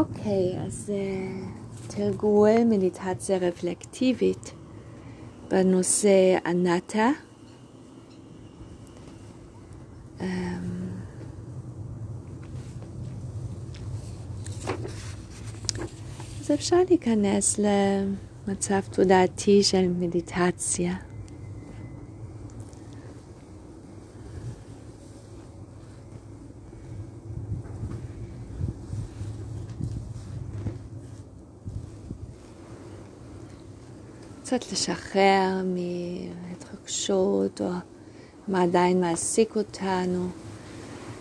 אוקיי, אז תרגול מדיטציה רפלקטיבית בנושא אנטה. אז אפשר להיכנס למצב תודעתי של מדיטציה. קצת לשחרר מהתרגשות או מה עדיין מעסיק אותנו.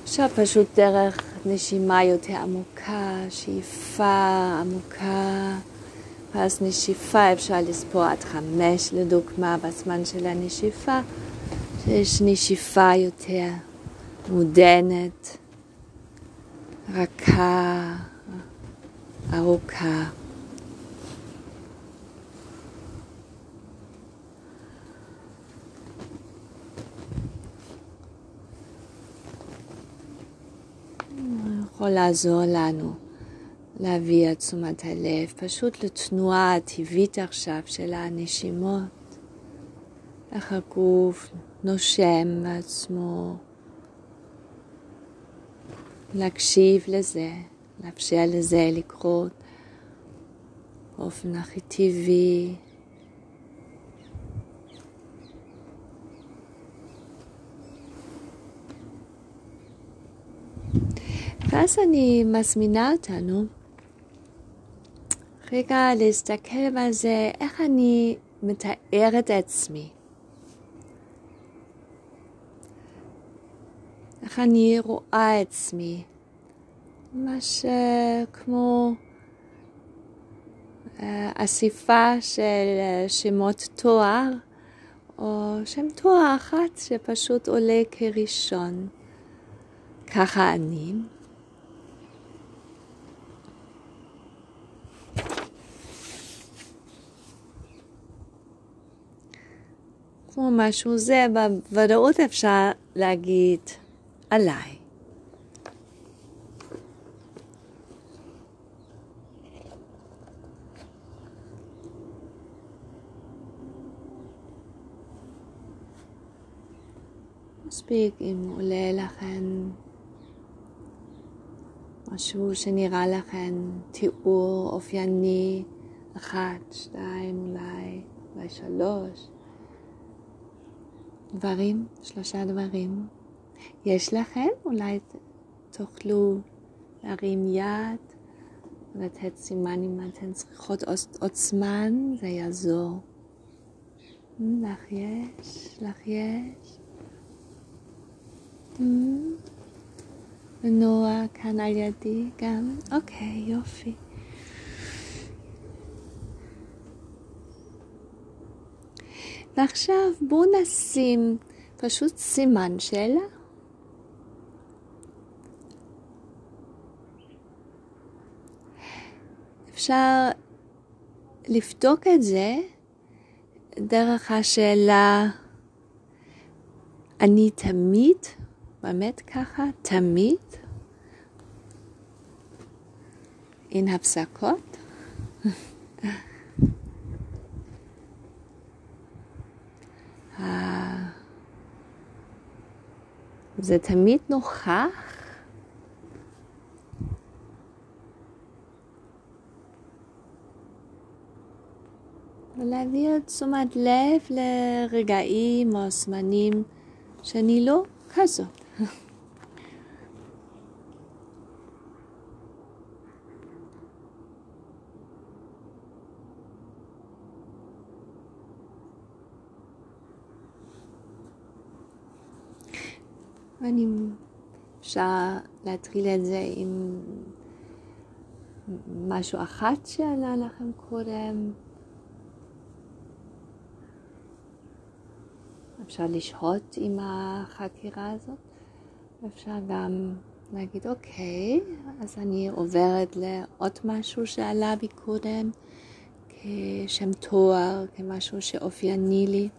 אפשר פשוט דרך נשימה יותר עמוקה, שאיפה עמוקה, ואז נשיפה אפשר לספור עד חמש לדוגמה בזמן של הנשיפה, שיש נשיפה יותר מודנת, רכה, ארוכה. יכול לעזור לנו להביא את תשומת הלב פשוט לתנועה הטבעית עכשיו של הנשימות, איך הגוף נושם מעצמו, להקשיב לזה, לאפשר לזה לקרות באופן הכי טבעי. ואז אני מזמינה אותנו רגע להסתכל על זה, איך אני מתאר את עצמי. איך אני רואה עצמי. ממש כמו אסיפה של שמות תואר, או שם תואר אחת שפשוט עולה כראשון. ככה אני. כמו משהו זה, בוודאות אפשר להגיד עליי. מספיק אם עולה לכם משהו שנראה לכם תיאור אופייני, אחת, שתיים, אולי, אולי שלוש. דברים, שלושה דברים. יש לכם? אולי תוכלו להרים יד, לתת סימן אם אתן צריכות עוד זמן, זה יעזור. לך יש, לך יש. ונועה כאן על ידי גם. אוקיי, יופי. ועכשיו בואו נשים פשוט סימן שאלה. אפשר לבדוק את זה דרך השאלה, אני תמיד, באמת ככה, תמיד, אין הפסקות. זה תמיד נוכח. ולהביא את תשומת לב לרגעים או זמנים שאני לא כזאת. ואני אפשר להתחיל את זה עם משהו אחת שעלה לכם קודם. אפשר לשהות עם החקירה הזאת. אפשר גם להגיד, אוקיי, אז אני עוברת לעוד משהו שעלה בי קודם, כשם תואר, כמשהו שאופייני לי.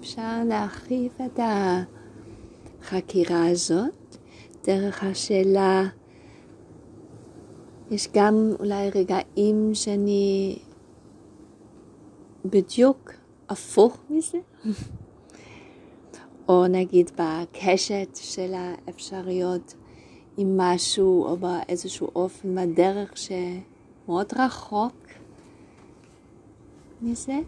אפשר להרחיב את החקירה הזאת דרך השאלה, יש גם אולי רגעים שאני בדיוק הפוך מזה, או נגיד בקשת של האפשריות עם משהו או באיזשהו אופן בדרך שמאוד רחוק מזה.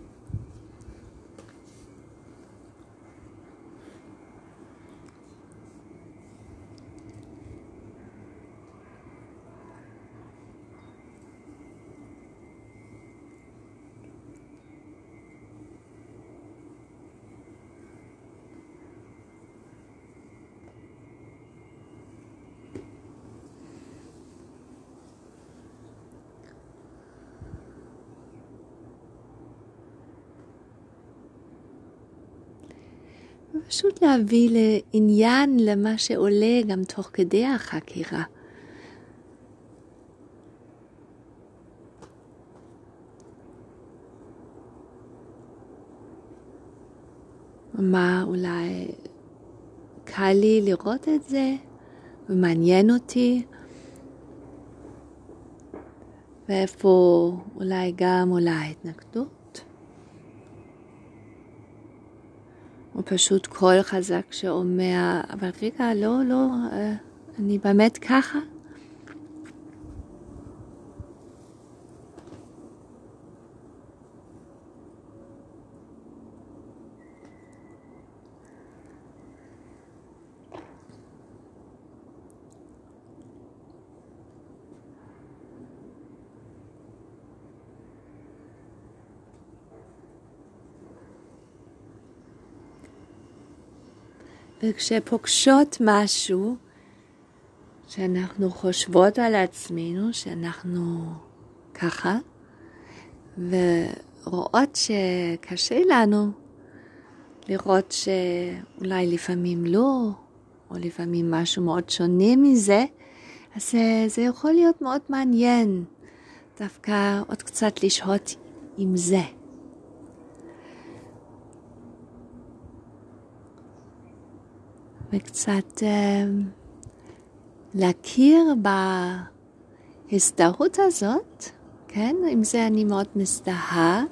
פשוט להביא לעניין למה שעולה גם תוך כדי החקירה. מה אולי קל לי לראות את זה ומעניין אותי ואיפה אולי גם אולי התנגדות. פשוט קול חזק שאומר, אבל רגע, לא, לא, אה, אני באמת ככה? וכשפוגשות משהו שאנחנו חושבות על עצמנו, שאנחנו ככה, ורואות שקשה לנו לראות שאולי לפעמים לא, או לפעמים משהו מאוד שונה מזה, אז זה, יכול להיות מאוד מעניין דווקא עוד קצת לשהות עם זה. וקצת אה, להכיר בהזדהות הזאת, כן? עם זה אני מאוד מזדהה,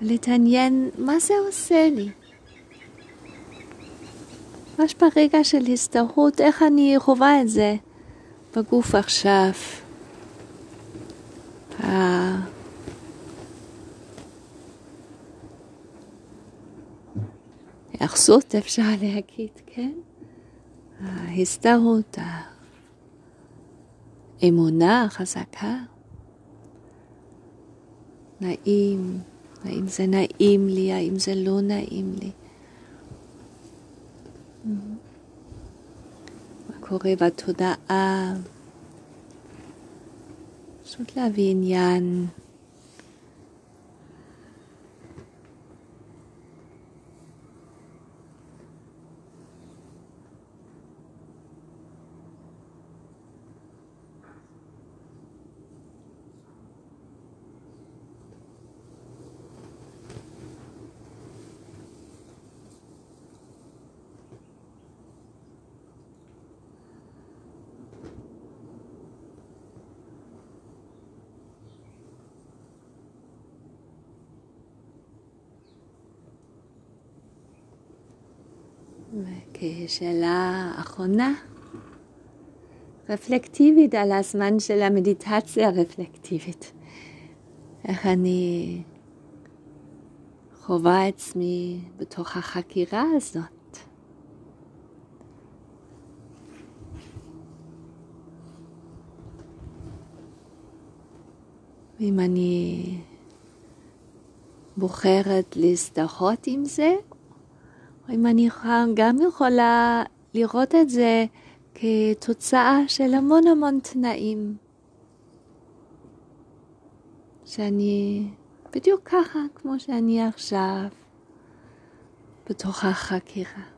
ולהתעניין מה זה עושה לי. ממש ברגע של הזדהות, איך אני חווה את זה בגוף עכשיו. היאחזות אפשר להגיד, כן? ההזדהות, האמונה החזקה. נעים, האם זה נעים לי, האם זה לא נעים לי. מה קורה בתודעה? פשוט להביא עניין. וכשאלה אחרונה, רפלקטיבית על הזמן של המדיטציה הרפלקטיבית. איך אני חווה עצמי בתוך החקירה הזאת. ואם אני בוחרת להזדהות עם זה, אם אני גם יכולה לראות את זה כתוצאה של המון המון תנאים. שאני בדיוק ככה כמו שאני עכשיו בתוך החקירה.